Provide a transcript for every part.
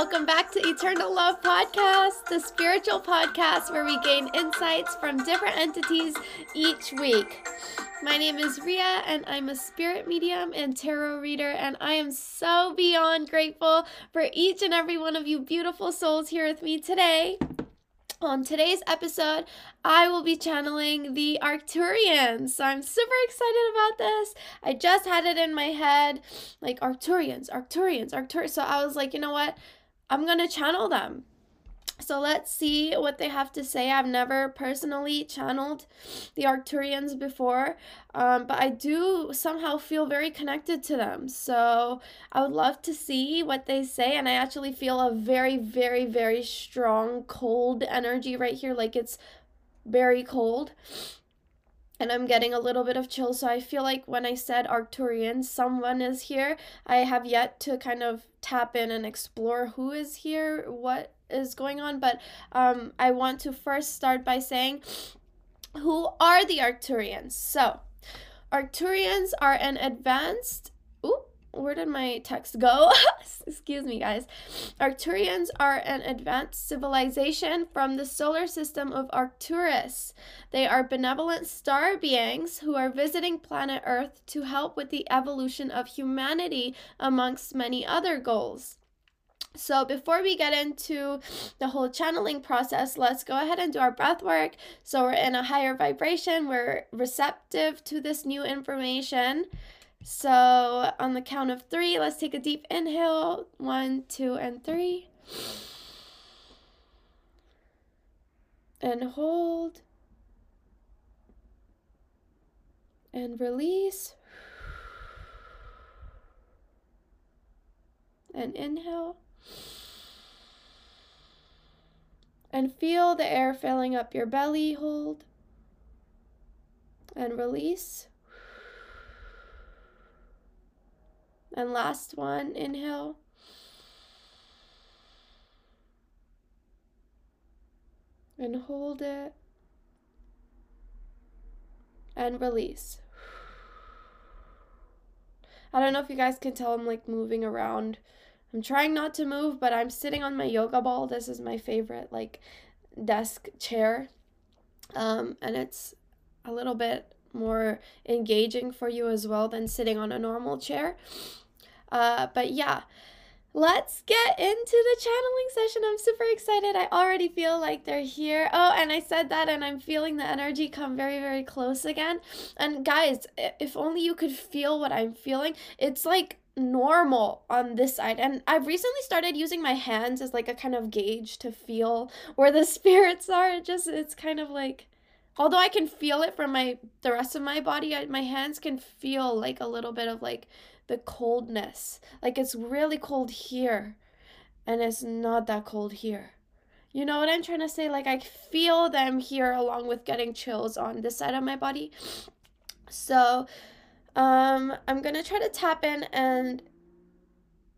welcome back to Eternal Love Podcast, the spiritual podcast where we gain insights from different entities each week. My name is Ria, and I'm a spirit medium and tarot reader, and I am so beyond grateful for each and every one of you beautiful souls here with me today. On today's episode, I will be channeling the Arcturians. So I'm super excited about this. I just had it in my head like Arcturians, Arcturians, Arcturians. So I was like, you know what? I'm going to channel them. So let's see what they have to say. I've never personally channeled the Arcturians before, um, but I do somehow feel very connected to them. So I would love to see what they say. And I actually feel a very, very, very strong cold energy right here. Like it's very cold and I'm getting a little bit of chill. So I feel like when I said Arcturian, someone is here. I have yet to kind of tap in and explore who is here, what is going on. But um, I want to first start by saying, who are the Arcturians? So, Arcturians are an advanced. Where did my text go? Excuse me, guys. Arcturians are an advanced civilization from the solar system of Arcturus. They are benevolent star beings who are visiting planet Earth to help with the evolution of humanity amongst many other goals. So before we get into the whole channeling process, let's go ahead and do our breath work. So we're in a higher vibration, we're receptive to this new information. So on the count of three, let's take a deep inhale. One, two, and three. And hold. And release. And inhale. And feel the air filling up your belly. Hold. And release. And last one, inhale. And hold it. And release. I don't know if you guys can tell I'm like moving around. I'm trying not to move, but I'm sitting on my yoga ball. This is my favorite like desk chair. Um, and it's a little bit more engaging for you as well than sitting on a normal chair. Uh, but yeah, let's get into the channeling session. I'm super excited. I already feel like they're here. Oh, and I said that, and I'm feeling the energy come very, very close again. And guys, if only you could feel what I'm feeling, it's like normal on this side and i've recently started using my hands as like a kind of gauge to feel where the spirits are it just it's kind of like although i can feel it from my the rest of my body I, my hands can feel like a little bit of like the coldness. Like it's really cold here and it's not that cold here. You know what I'm trying to say? Like I feel them here along with getting chills on this side of my body. So um I'm going to try to tap in and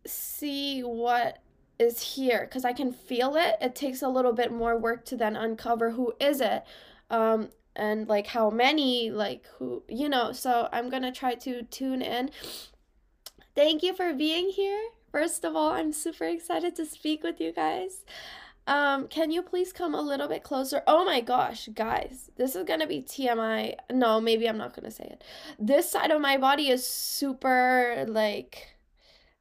see what is here cuz I can feel it. It takes a little bit more work to then uncover who is it. Um and like how many like who you know so i'm gonna try to tune in Thank you for being here. First of all, I'm super excited to speak with you guys. Um, can you please come a little bit closer? Oh my gosh, guys, this is gonna be TMI. No, maybe I'm not gonna say it. This side of my body is super like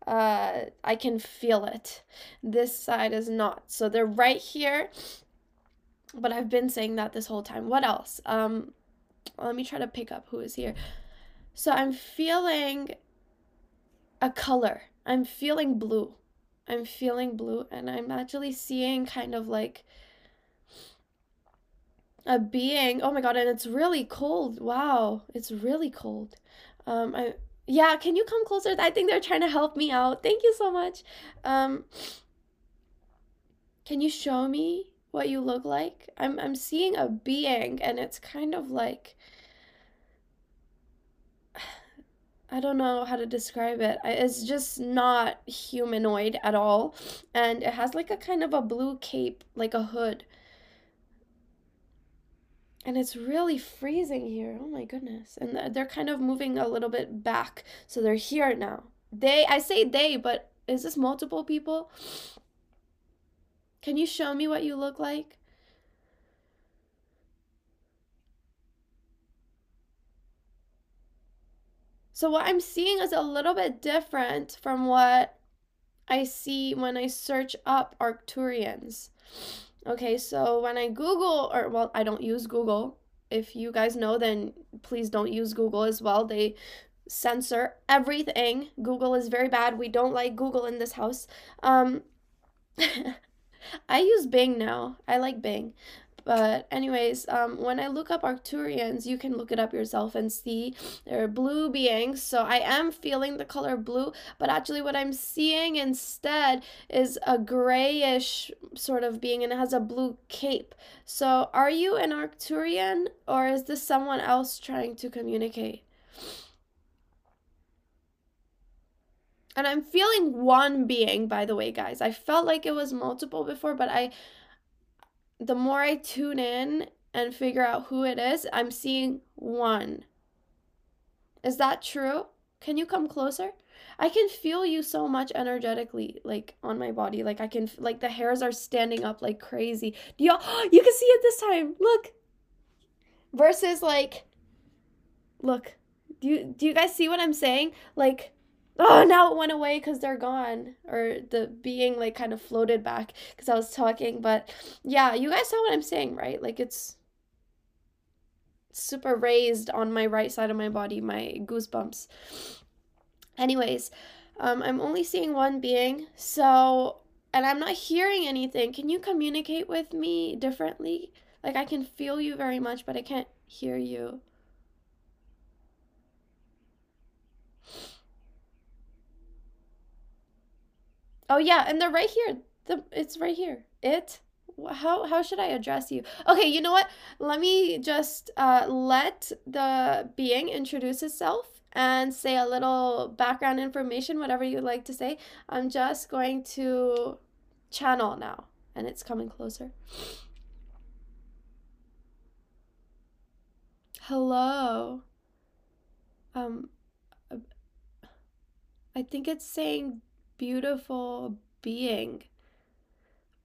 uh I can feel it. This side is not. So they're right here. But I've been saying that this whole time. What else? Um let me try to pick up who is here. So I'm feeling a color. I'm feeling blue. I'm feeling blue and I'm actually seeing kind of like a being. Oh my god, and it's really cold. Wow, it's really cold. Um I yeah, can you come closer? I think they're trying to help me out. Thank you so much. Um Can you show me what you look like? I'm I'm seeing a being and it's kind of like I don't know how to describe it. It's just not humanoid at all. And it has like a kind of a blue cape, like a hood. And it's really freezing here. Oh my goodness. And they're kind of moving a little bit back. So they're here now. They, I say they, but is this multiple people? Can you show me what you look like? So what I'm seeing is a little bit different from what I see when I search up Arcturians. Okay, so when I Google, or well, I don't use Google. If you guys know, then please don't use Google as well. They censor everything. Google is very bad. We don't like Google in this house. Um, I use Bing now. I like Bing. But anyways, um, when I look up Arcturians, you can look it up yourself and see they're blue beings. So I am feeling the color blue, but actually what I'm seeing instead is a grayish sort of being and it has a blue cape. So are you an Arcturian or is this someone else trying to communicate? And I'm feeling one being, by the way, guys. I felt like it was multiple before, but I the more I tune in and figure out who it is, I'm seeing one. Is that true? Can you come closer? I can feel you so much energetically, like on my body. Like I can, like the hairs are standing up like crazy. Do y'all? You can see it this time. Look. Versus like, look. Do you do you guys see what I'm saying? Like oh now it went away because they're gone or the being like kind of floated back because i was talking but yeah you guys saw what i'm saying right? Like it's super raised on my right side of my body my goosebumps. Anyways um, i'm only seeing one being so and i'm not hearing anything. Can you communicate with me differently? Like i can feel you very much but i can't hear you Oh yeah, and they're right here. The it's right here. It. How how should I address you? Okay, you know what? Let me just uh, let the being introduce itself and say a little background information, whatever you'd like to say. I'm just going to channel now, and it's coming closer. Hello. Um, I think it's saying beautiful being.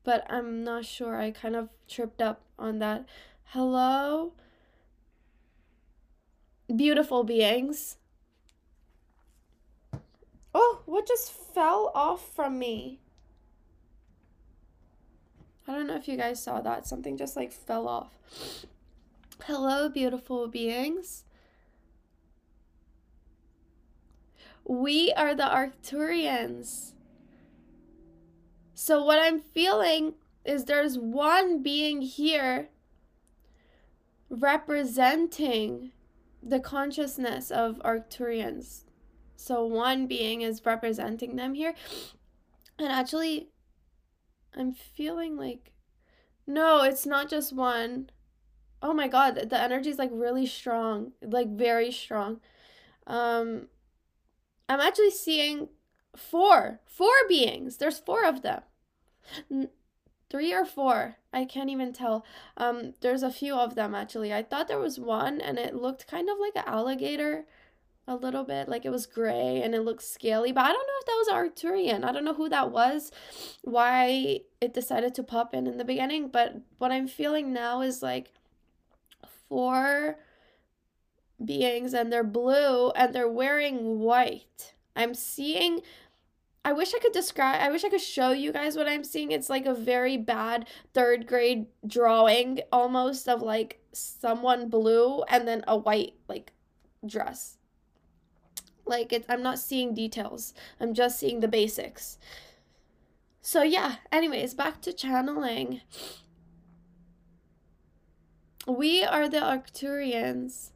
But I'm not sure. I kind of tripped up on that. Hello? Beautiful beings. Oh, what just fell off from me? I don't know if you guys saw that. Something just like fell off. Hello, beautiful beings. We are the Arcturians. So, what I'm feeling is there's one being here representing the consciousness of Arcturians. So, one being is representing them here. And actually, I'm feeling like, no, it's not just one. Oh my god, the energy is like really strong, like very strong. Um, I'm actually seeing four, four beings. There's four of them. Three or four. I can't even tell. Um, there's a few of them actually. I thought there was one and it looked kind of like an alligator a little bit like it was gray and it looked scaly but i don't know if that was arcturian i don't know who that was why it decided to pop in in the beginning but what i'm feeling now is like four beings and they're blue and they're wearing white. I'm seeing I wish I could describe I wish I could show you guys what I'm seeing. It's like a very bad third grade drawing almost of like someone blue and then a white like dress. Like it I'm not seeing details. I'm just seeing the basics. So yeah, anyways, back to channeling. We are the Arcturians.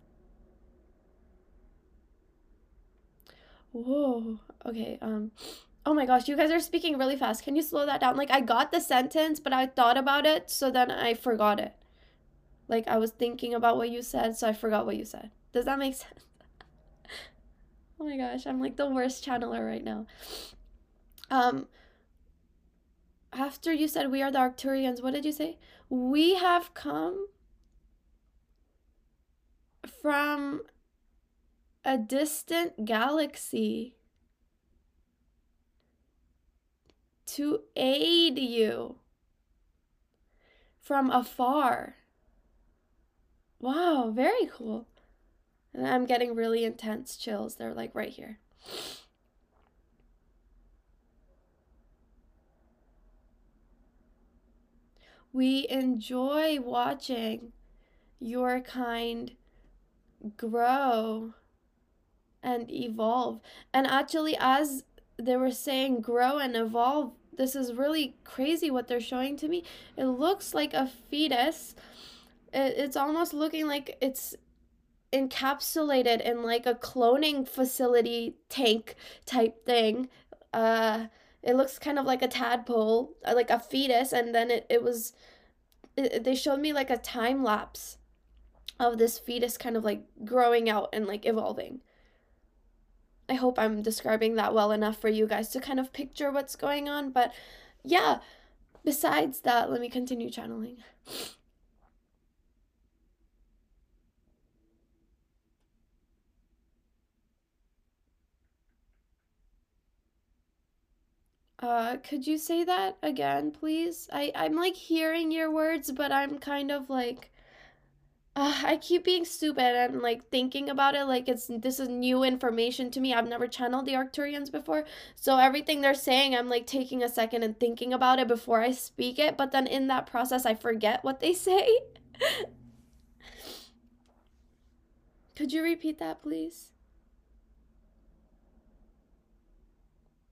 Whoa. Okay. Um. Oh my gosh, you guys are speaking really fast. Can you slow that down? Like I got the sentence, but I thought about it, so then I forgot it. Like I was thinking about what you said, so I forgot what you said. Does that make sense? oh my gosh, I'm like the worst channeler right now. Um after you said we are the Arcturians, what did you say? We have come from a distant galaxy to aid you. from afar. Wow, very cool. And I'm getting really intense chills. They're like right here. We enjoy watching your kind grow and evolve. And actually, as they were saying, grow and evolve, this is really crazy what they're showing to me. It looks like a fetus. it's almost looking like it's encapsulated in like a cloning facility tank type thing. Uh, it looks kind of like a tadpole, uh, like a fetus, and then it, it was. It, they showed me like a time lapse of this fetus kind of like growing out and like evolving. I hope I'm describing that well enough for you guys to kind of picture what's going on. But yeah, besides that, let me continue channeling. Uh, could you say that again, please? I, I'm like hearing your words, but I'm kind of like uh, I keep being stupid and like thinking about it like it's this is new information to me. I've never channeled the Arcturians before. So everything they're saying, I'm like taking a second and thinking about it before I speak it, but then in that process I forget what they say. Could you repeat that, please?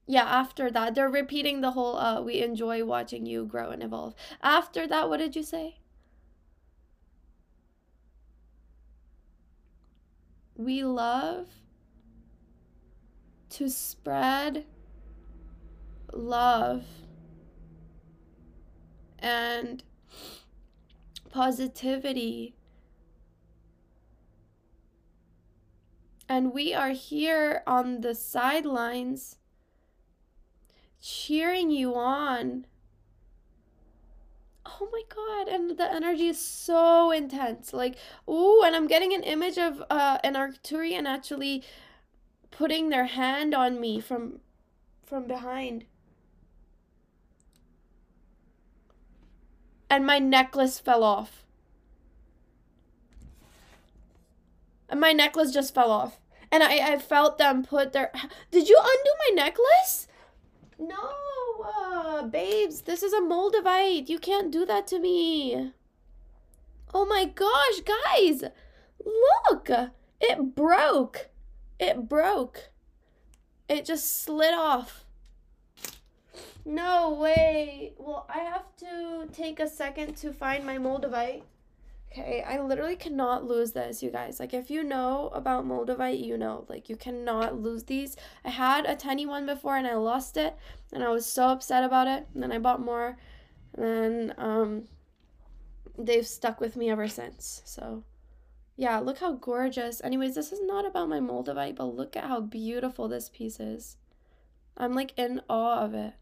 Yeah, after that, they're repeating the whole uh we enjoy watching you grow and evolve. After that, what did you say? We love to spread love and positivity. And we are here on the sidelines cheering you on oh my god and the energy is so intense like oh and i'm getting an image of uh an arcturian actually putting their hand on me from from behind. And my necklace fell off. And my necklace just fell off. And i i felt them put their did you undo my necklace? No uh, babes, this is a Moldavite. You can't do that to me. Oh my gosh, guys. Look. It broke. It broke. It just slid off. No way. Well, I have to take a second to find my Moldavite. Okay, I literally cannot lose this, you guys. Like, if you know about Moldavite, you know. Like, you cannot lose these. I had a tiny one before and I lost it, and I was so upset about it. And then I bought more, and then um, they've stuck with me ever since. So, yeah, look how gorgeous. Anyways, this is not about my Moldavite, but look at how beautiful this piece is. I'm like in awe of it.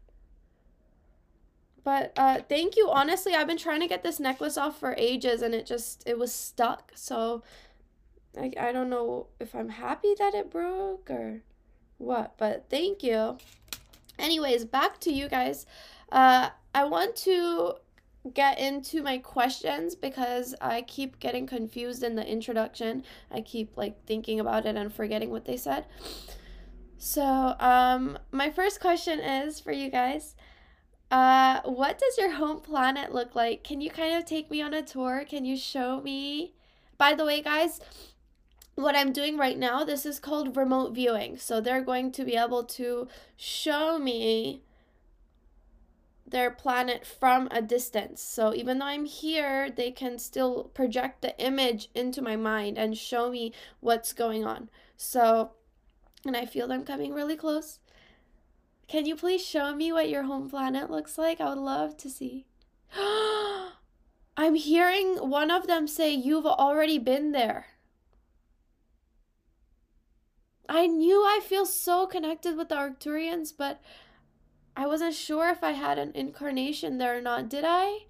But uh, thank you. Honestly, I've been trying to get this necklace off for ages and it just, it was stuck. So I, I don't know if I'm happy that it broke or what, but thank you. Anyways, back to you guys. Uh, I want to get into my questions because I keep getting confused in the introduction. I keep like thinking about it and forgetting what they said. So, um, my first question is for you guys. Uh, what does your home planet look like? Can you kind of take me on a tour? Can you show me? By the way, guys, what I'm doing right now, this is called remote viewing. So they're going to be able to show me their planet from a distance. So even though I'm here, they can still project the image into my mind and show me what's going on. So, and I feel them coming really close. Can you please show me what your home planet looks like? I would love to see. I'm hearing one of them say, You've already been there. I knew I feel so connected with the Arcturians, but I wasn't sure if I had an incarnation there or not. Did I?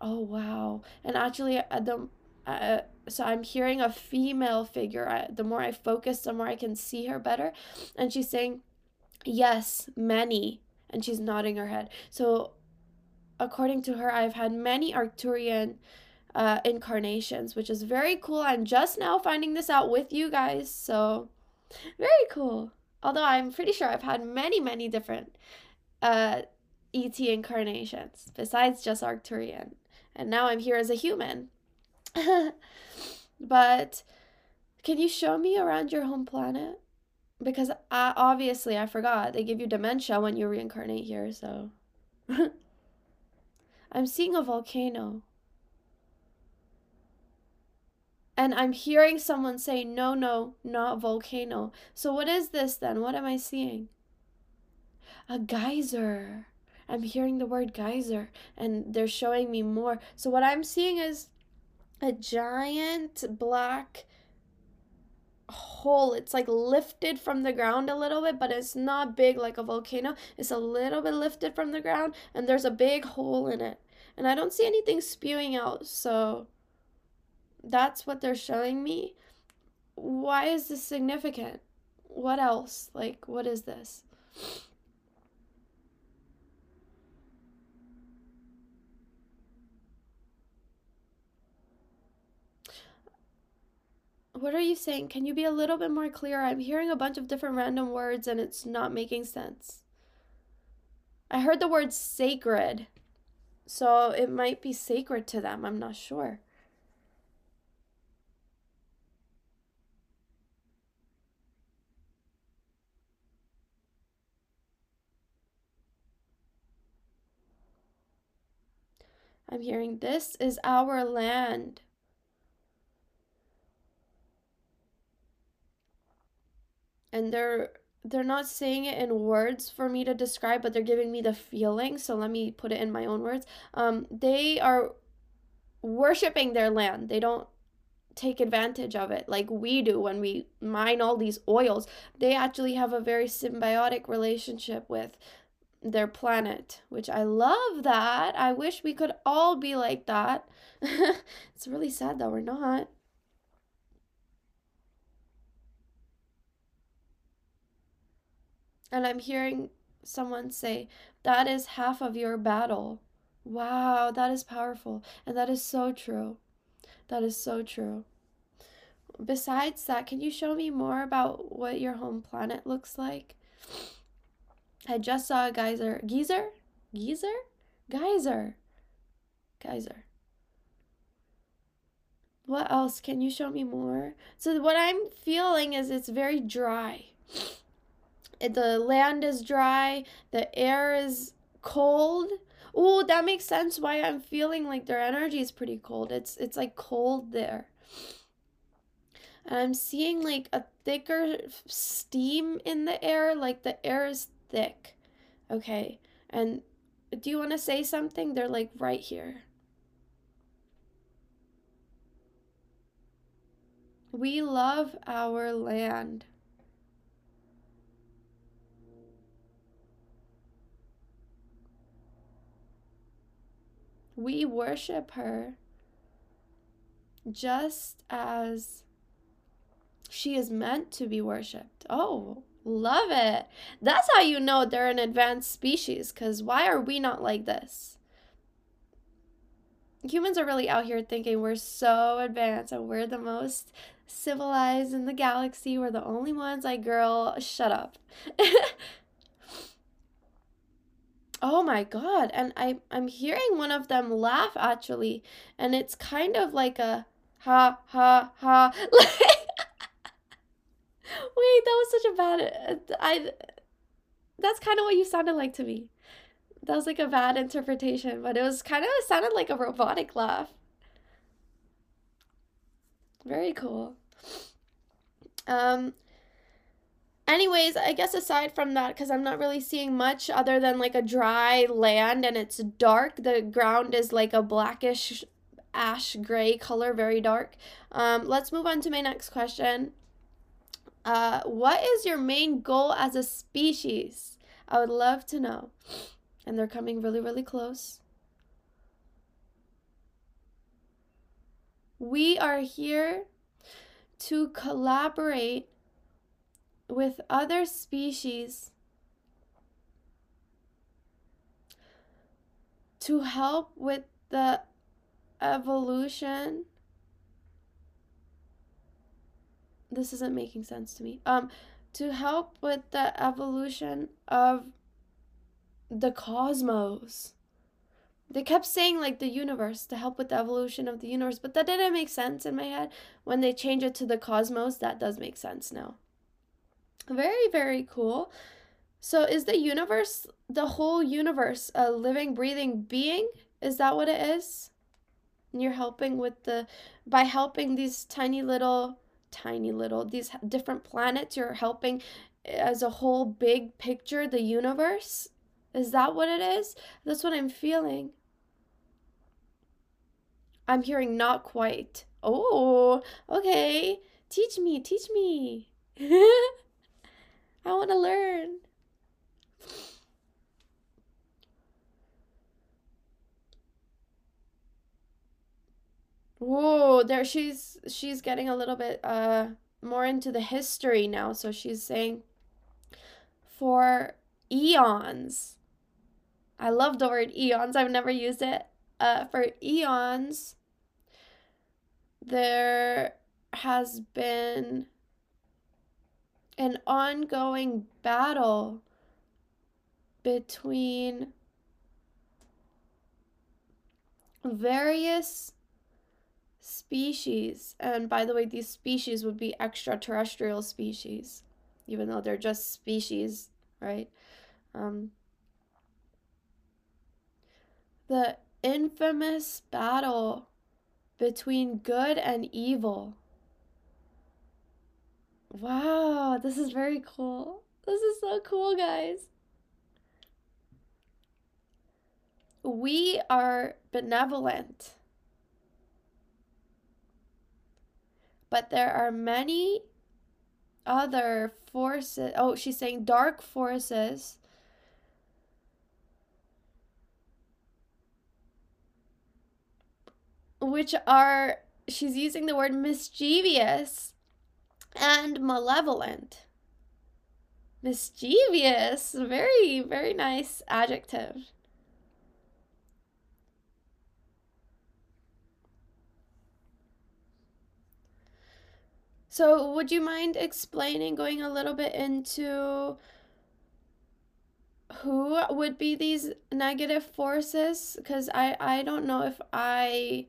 Oh, wow. And actually, uh, the. Uh, so I'm hearing a female figure. I, the more I focus, the more I can see her better. And she's saying, Yes, many. And she's nodding her head. So according to her, I've had many Arcturian uh, incarnations, which is very cool. I'm just now finding this out with you guys, so very cool. Although I'm pretty sure I've had many, many different uh, ET incarnations besides just Arcturian. And now I'm here as a human. but can you show me around your home planet? Because I, obviously I forgot. They give you dementia when you reincarnate here, so. I'm seeing a volcano. And I'm hearing someone say, no, no, not volcano. So what is this then? What am I seeing? A geyser. I'm hearing the word geyser and they're showing me more. So what I'm seeing is a giant black hole. It's like lifted from the ground a little bit, but it's not big like a volcano. It's a little bit lifted from the ground and there's a big hole in it. And I don't see anything spewing out, so that's what they're showing me. Why is this significant? What else? Like, what is this? What are you saying? Can you be a little bit more clear? I'm hearing a bunch of different random words and it's not making sense. I heard the word sacred, so it might be sacred to them. I'm not sure. I'm hearing this is our land. And they're they're not saying it in words for me to describe, but they're giving me the feeling. So let me put it in my own words. Um, they are worshiping their land. They don't take advantage of it like we do when we mine all these oils. They actually have a very symbiotic relationship with their planet, which I love that. I wish we could all be like that. it's really sad that we're not. And I'm hearing someone say, that is half of your battle. Wow, that is powerful. And that is so true. That is so true. Besides that, can you show me more about what your home planet looks like? I just saw a geyser. Geyser? Geyser? Geyser. Geyser. What else? Can you show me more? So, what I'm feeling is it's very dry. The land is dry, the air is cold. Oh, that makes sense why I'm feeling like their energy is pretty cold. It's it's like cold there. And I'm seeing like a thicker steam in the air, like the air is thick. Okay. And do you want to say something? They're like right here. We love our land. We worship her just as she is meant to be worshiped. Oh, Love it. That's how you know they're an advanced species, because why are we not like this? Humans are really out here thinking we're so advanced and we're the most civilized in the galaxy. We're the only ones. Like, girl, shut up. oh my god. And I, I'm hearing one of them laugh actually. And it's kind of like a ha ha ha. Wait, that was such a bad. I. That's kind of what you sounded like to me. That was like a bad interpretation, but it was kind of sounded like a robotic laugh. Very cool. Um. Anyways, I guess aside from that, because I'm not really seeing much other than like a dry land and it's dark. The ground is like a blackish ash gray color, very dark. Um, let's move on to my next question. Uh, what is your main goal as a species? I would love to know. And they're coming really, really close. We are here to collaborate with other species to help with the evolution. This isn't making sense to me. Um to help with the evolution of the cosmos. They kept saying like the universe to help with the evolution of the universe but that didn't make sense in my head. When they change it to the cosmos that does make sense now very very cool. So is the universe the whole universe a living breathing being? Is that what it is? And you're helping with the by helping these tiny little tiny little these different planets you're helping eh, as a whole big picture the universe? Is that what it is? That's what i'm feeling. I'm hearing not quite. Oh okay. Teach me teach me i want to learn Whoa, there she's she's getting a little bit uh more into the history now. So she's saying for eons. I love the word eons. I've never used it. Uh for eons there has been an ongoing battle between various species. And by the way, these species would be extraterrestrial species, even though they're just species, right? Um, the infamous battle between good and evil. Wow, this is very cool. This is so cool, guys. We are benevolent. But there are many other forces. Oh, she's saying dark forces. Which are, she's using the word mischievous and malevolent. Mischievous, very, very nice adjective. So, would you mind explaining, going a little bit into who would be these negative forces? Because I, I don't know if I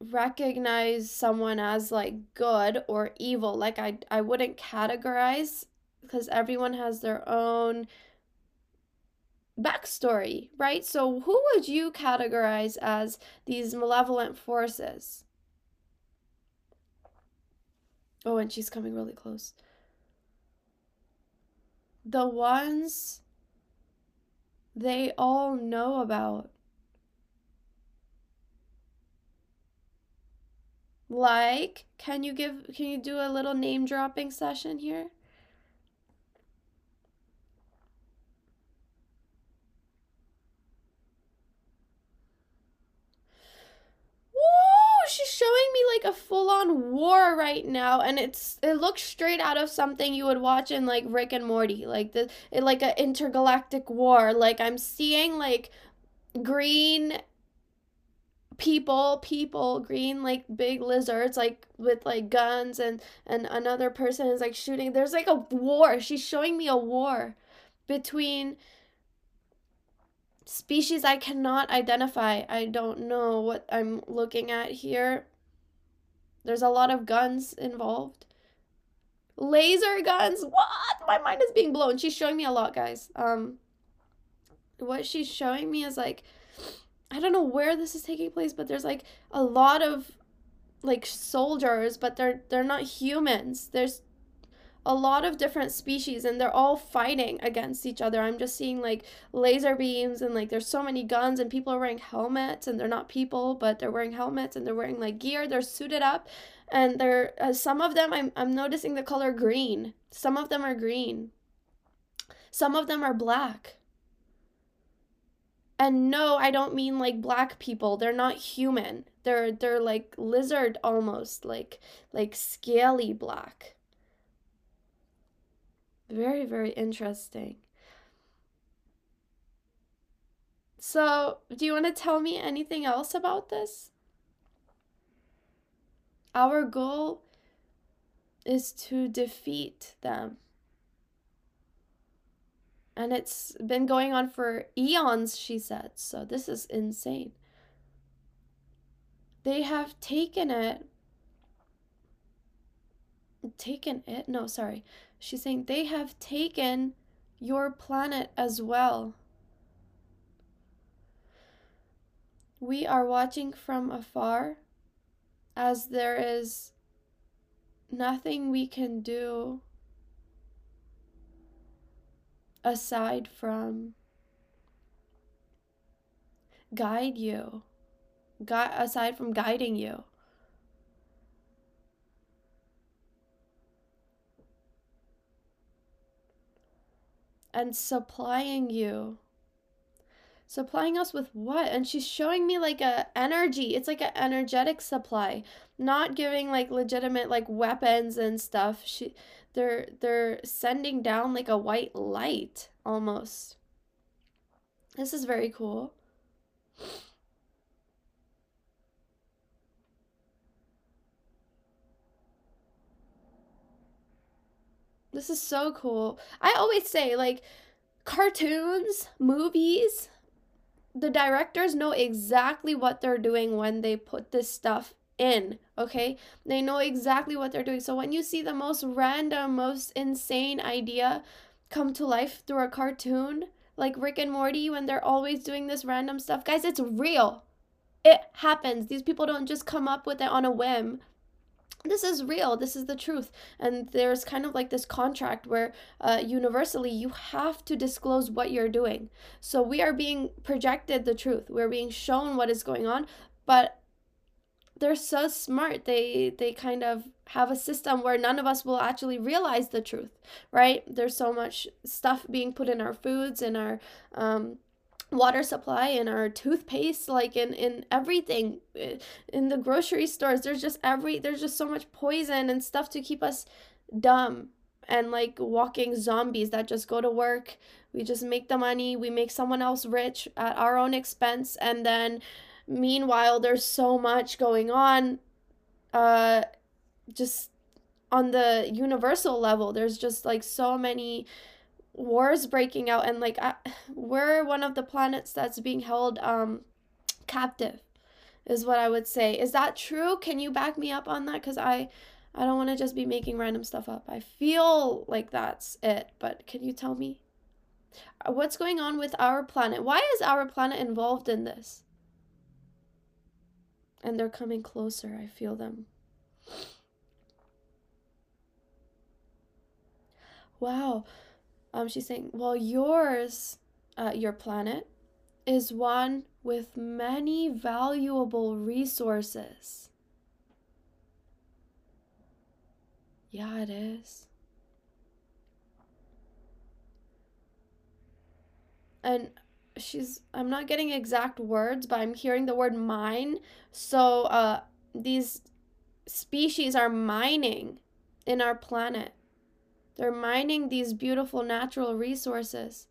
recognize someone as like good or evil. Like, I, I wouldn't categorize because everyone has their own backstory, right? So, who would you categorize as these malevolent forces? Oh, and she's coming really close. The ones they all know about. Like, can you give can you do a little name dropping session here? she's showing me like a full-on war right now and it's it looks straight out of something you would watch in like Rick and Morty like the like an intergalactic war like I'm seeing like green people people green like big lizards like with like guns and and another person is like shooting there's like a war she's showing me a war between Species I cannot identify. I don't know what I'm looking at here. There's a lot of guns involved. Laser guns? What? My mind is being blown. She's showing me a lot, guys. Um, what she's showing me is like, I don't know where this is taking place, but there's like a lot of like soldiers, but they're they're not humans. There's a lot of different species and they're all fighting against each other. I'm just seeing like laser beams and like there's so many guns and people are wearing helmets and they're not people, but they're wearing helmets and they're wearing like gear. They're suited up and they're uh, some of them I'm I'm noticing the color green. Some of them are green. Some of them are black. And no, I don't mean like black people. They're not human. They're they're like lizard almost, like like scaly black. Very, very interesting. So, do you want to tell me anything else about this? Our goal is to defeat them. And it's been going on for eons, she said. So, this is insane. They have taken it. Taken it? No, sorry. She's saying they have taken your planet as well. We are watching from afar as there is nothing we can do aside from guide you, Gu- aside from guiding you. And supplying you. Supplying us with what? And she's showing me like a energy. It's like an energetic supply. Not giving like legitimate like weapons and stuff. She they're they're sending down like a white light almost. This is very cool. This is so cool. I always say like cartoons movies the directors know exactly what they're doing when they put this stuff in, okay? They know exactly what they're doing. So when you see the most random, most insane idea come to life through a cartoon, like Rick and Morty, when they're always doing this random stuff, guys, it's real. It happens. These people don't just come up with it on a whim this is real this is the truth and there's kind of like this contract where uh, universally you have to disclose what you're doing so we are being projected the truth we're being shown what is going on but they're so smart. They they kind of have a system where none of us will actually realize the truth right? There's so much stuff being put in our foods in our um, water supply and our toothpaste like in in everything in the grocery stores. There's just every there's just so much poison and stuff to keep us dumb and like walking zombies that just go to work. We just make the money. We make someone else rich at our own expense. And then meanwhile there's so much going on uh just on the universal level there's just like so many wars breaking out and like I, we're one of the planets that's being held um captive is what I would say. Is that true? Can you back me up on that cuz I I don't want to just be making random stuff up. I feel like that's it, but can you tell me what's going on with our planet? Why is our planet involved in this? And they're coming closer. I feel them. Wow um, she's saying, well, yours, uh, your planet, is one with many valuable resources. Yeah, it is. And she's, I'm not getting exact words, but I'm hearing the word mine. So, uh, these species are mining in our planet. They're mining these beautiful natural resources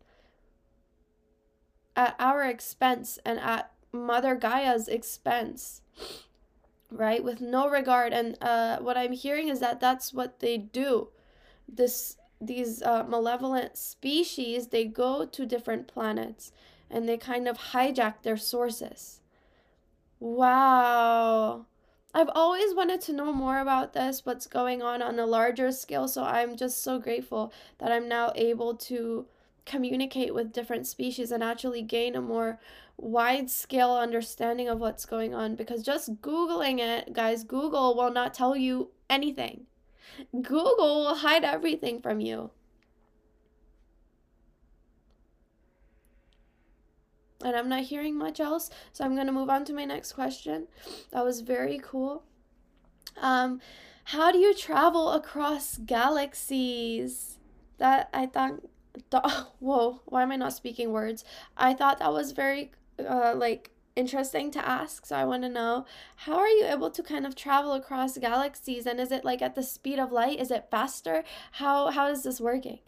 at our expense and at Mother Gaia's expense, right? With no regard. And uh, what I'm hearing is that that's what they do. This these uh, malevolent species they go to different planets and they kind of hijack their sources. Wow. I've always wanted to know more about this, what's going on on a larger scale. So I'm just so grateful that I'm now able to communicate with different species and actually gain a more wide scale understanding of what's going on. Because just Googling it, guys, Google will not tell you anything. Google will hide everything from you. And I'm not hearing much else. So I'm going to move on to my next question. That was very cool. Um, how do you travel across galaxies? That I thought, th- whoa, why am I not speaking words? I thought that was very, uh, like, interesting to ask. So I want to know how are you able to kind of travel across galaxies and is it like at the speed of light? Is it faster? How how is this working?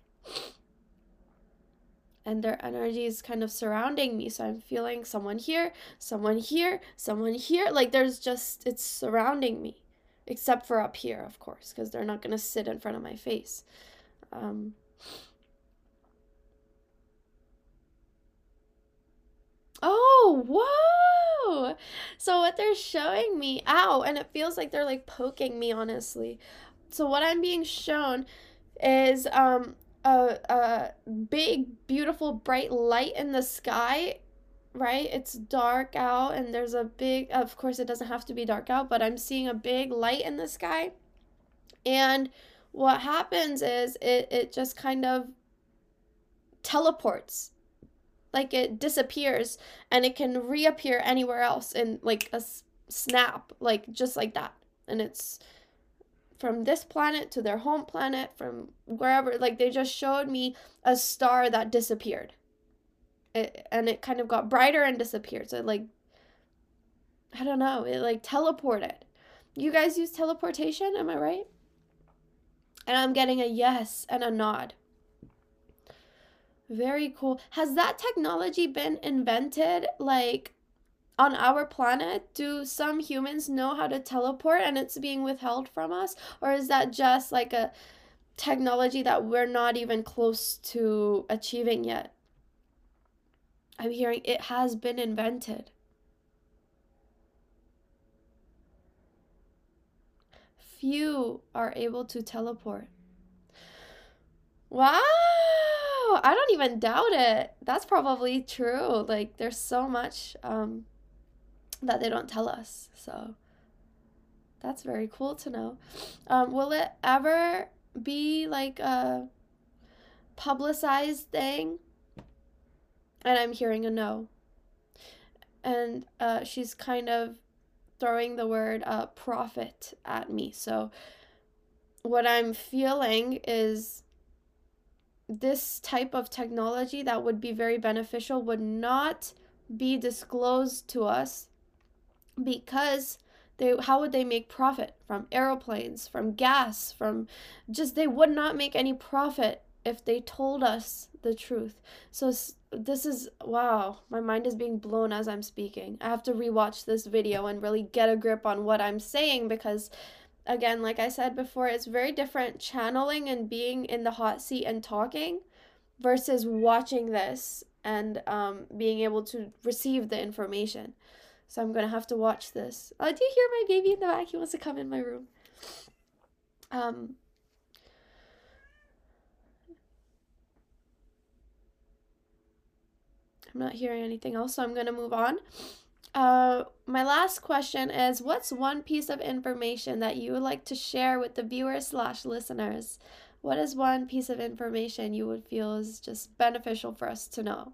And their energy is kind of surrounding me. So I'm feeling someone here, someone here, someone here. Like there's just, it's surrounding me, except for up here, of course, because they're not going to sit in front of my face. Um, oh, whoa! So what they're showing me, ow, and it feels like they're like poking me, honestly. So what I'm being shown is um a, a big, beautiful, bright light in the sky, right? It's dark out, and there's a big, of course, it doesn't have to be dark out, but I'm seeing a big light in the sky. And what happens is it, it just kind of teleports like it disappears and it can reappear anywhere else in like a snap like just like that and it's from this planet to their home planet, from wherever. Like they just showed me a star that disappeared. It, and it kind of got brighter and disappeared. So like I don't know, it like teleported. You guys use teleportation, am I right? And I'm getting a yes and a nod. Very cool. Has that technology been invented like on our planet, do some humans know how to teleport and it's being withheld from us? Or is that just like a technology that we're not even close to achieving yet? I'm hearing it has been invented. Few are able to teleport. Wow! I don't even doubt it. That's probably true. Like, there's so much um, that they don't tell us. So that's very cool to know. Um, will it ever be like a publicized thing? And I'm hearing a no. And uh, she's kind of throwing the word uh, profit at me. So what I'm feeling is this type of technology that would be very beneficial would not be disclosed to us because they how would they make profit? From aeroplanes from gas from just they would not make any profit if they told us the truth. So this is wow my mind is being blown as i'm speaking. I have to rewatch this video and really get a grip on what i'm saying because again like i said before it's very different channeling and being in the hot seat and talking versus watching this and um, being able to receive the information so I'm gonna have to watch this. Oh, do you hear my baby in the back? He wants to come in my room. Um. I'm not hearing anything else, so I'm gonna move on. Uh, my last question is What's one piece of information that you would like to share with the viewers slash listeners? What is one piece of information you would feel is just beneficial for us to know?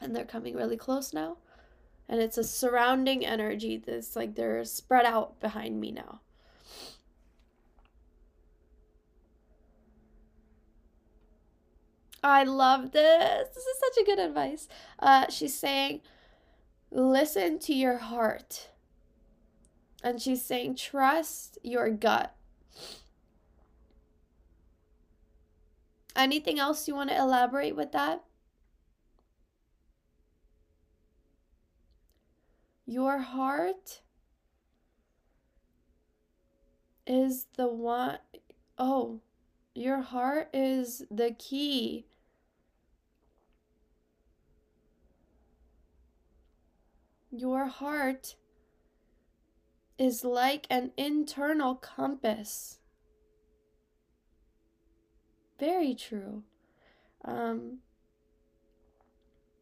And they're coming really close now and it's a surrounding energy that's like they're spread out behind me now. I love this. This is such a good advice. Uh, she's saying, listen to your heart. And she's saying, trust your gut. Anything else you want to elaborate with that? Your heart is the one oh, your heart is the key. Your heart is like an internal compass. Very true. Um,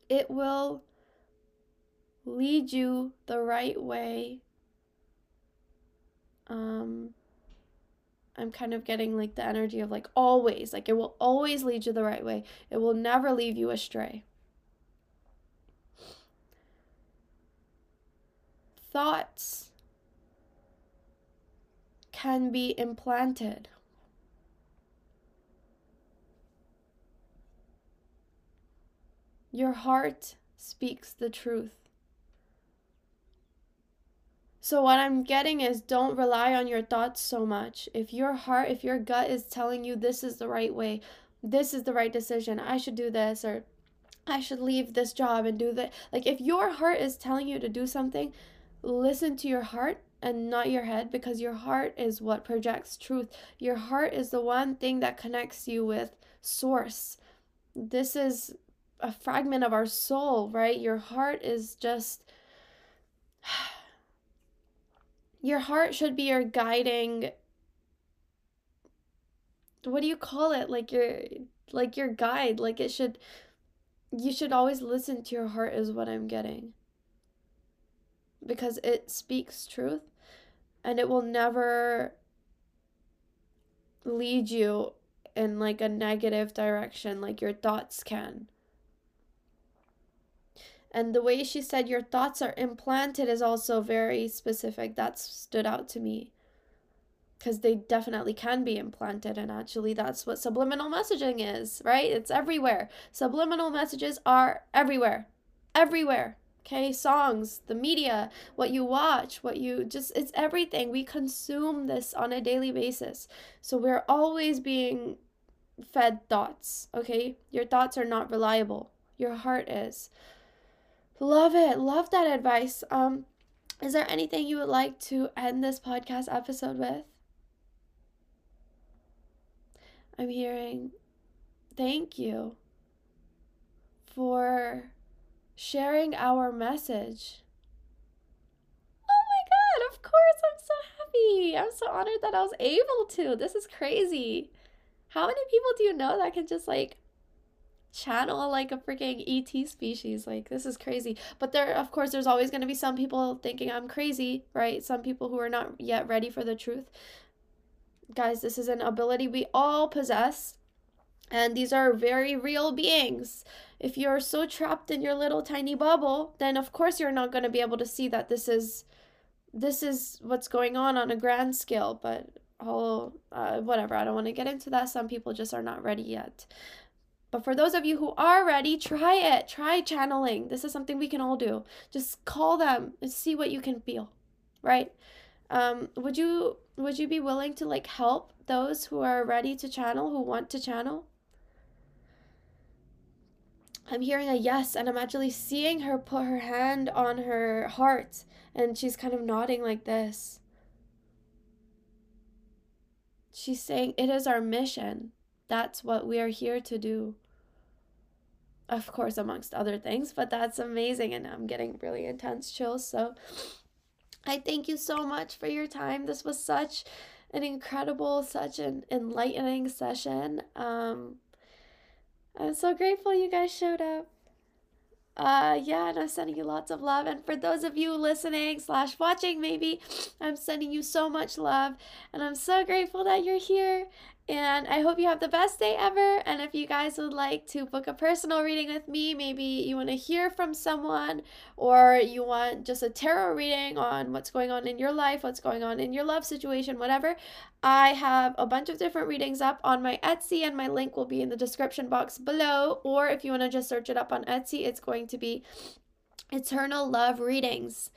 it will lead you the right way. Um, I'm kind of getting like the energy of like always, like it will always lead you the right way. It will never leave you astray. Thoughts can be implanted. Your heart speaks the truth. So, what I'm getting is don't rely on your thoughts so much. If your heart, if your gut is telling you this is the right way, this is the right decision. I should do this or I should leave this job and do that. Like if your heart is telling you to do something, listen to your heart and not your head because your heart is what projects truth. Your heart is the one thing that connects you with source. This is a fragment of our soul, right? Your heart is just your heart should be your guiding what do you call it? Like your like your guide. Like it should you should always listen to your heart is what I'm getting. Because it speaks truth and it will never lead you in like a negative direction like your thoughts can. And the way she said your thoughts are implanted is also very specific. That stood out to me. Because they definitely can be implanted. And actually, that's what subliminal messaging is, right? It's everywhere. Subliminal messages are everywhere. Everywhere. Okay, songs, the media, what you watch, what you just, it's everything. We consume this on a daily basis. So we're always being fed thoughts, okay? Your thoughts are not reliable, your heart is. Love it. Love that advice. Um, is there anything you would like to end this podcast episode with? I'm hearing thank you for sharing our message. Oh my god, of course, I'm so happy. I'm so honored that I was able to. This is crazy. How many people do you know that can just like channel like a freaking ET species. Like this is crazy. But there of course there's always going to be some people thinking I'm crazy, right? Some people who are not yet ready for the truth. Guys, this is an ability we all possess. And these are very real beings. If you're so trapped in your little tiny bubble, then of course you're not going to be able to see that this is this is what's going on on a grand scale, but all uh, whatever. I don't want to get into that. Some people just are not ready yet. But for those of you who are ready, try it. Try channeling. This is something we can all do. Just call them and see what you can feel, right? Um, would you would you be willing to like help those who are ready to channel, who want to channel? I'm hearing a yes, and I'm actually seeing her put her hand on her heart, and she's kind of nodding like this. She's saying, It is our mission. That's what we are here to do. Of course, amongst other things, but that's amazing. And I'm getting really intense chills. So I thank you so much for your time. This was such an incredible, such an enlightening session. Um, I'm so grateful you guys showed up. Uh, yeah, and I'm sending you lots of love. And for those of you listening slash watching, maybe I'm sending you so much love. And I'm so grateful that you're here. And I hope you have the best day ever. And if you guys would like to book a personal reading with me, maybe you want to hear from someone or you want just a tarot reading on what's going on in your life, what's going on in your love situation, whatever, I have a bunch of different readings up on my Etsy, and my link will be in the description box below. Or if you want to just search it up on Etsy, it's going to be Eternal Love Readings.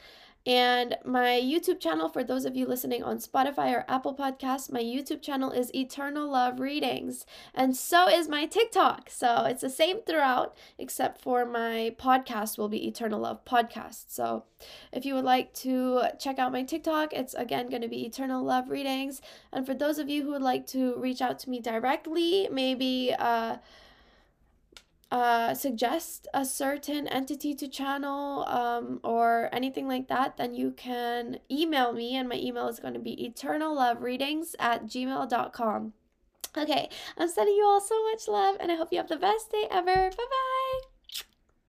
And my YouTube channel, for those of you listening on Spotify or Apple Podcasts, my YouTube channel is Eternal Love Readings. And so is my TikTok. So it's the same throughout, except for my podcast will be Eternal Love Podcast. So if you would like to check out my TikTok, it's again going to be Eternal Love Readings. And for those of you who would like to reach out to me directly, maybe, uh, uh, suggest a certain entity to channel um, or anything like that, then you can email me, and my email is going to be eternallovereadings at gmail.com. Okay, I'm sending you all so much love, and I hope you have the best day ever. Bye bye.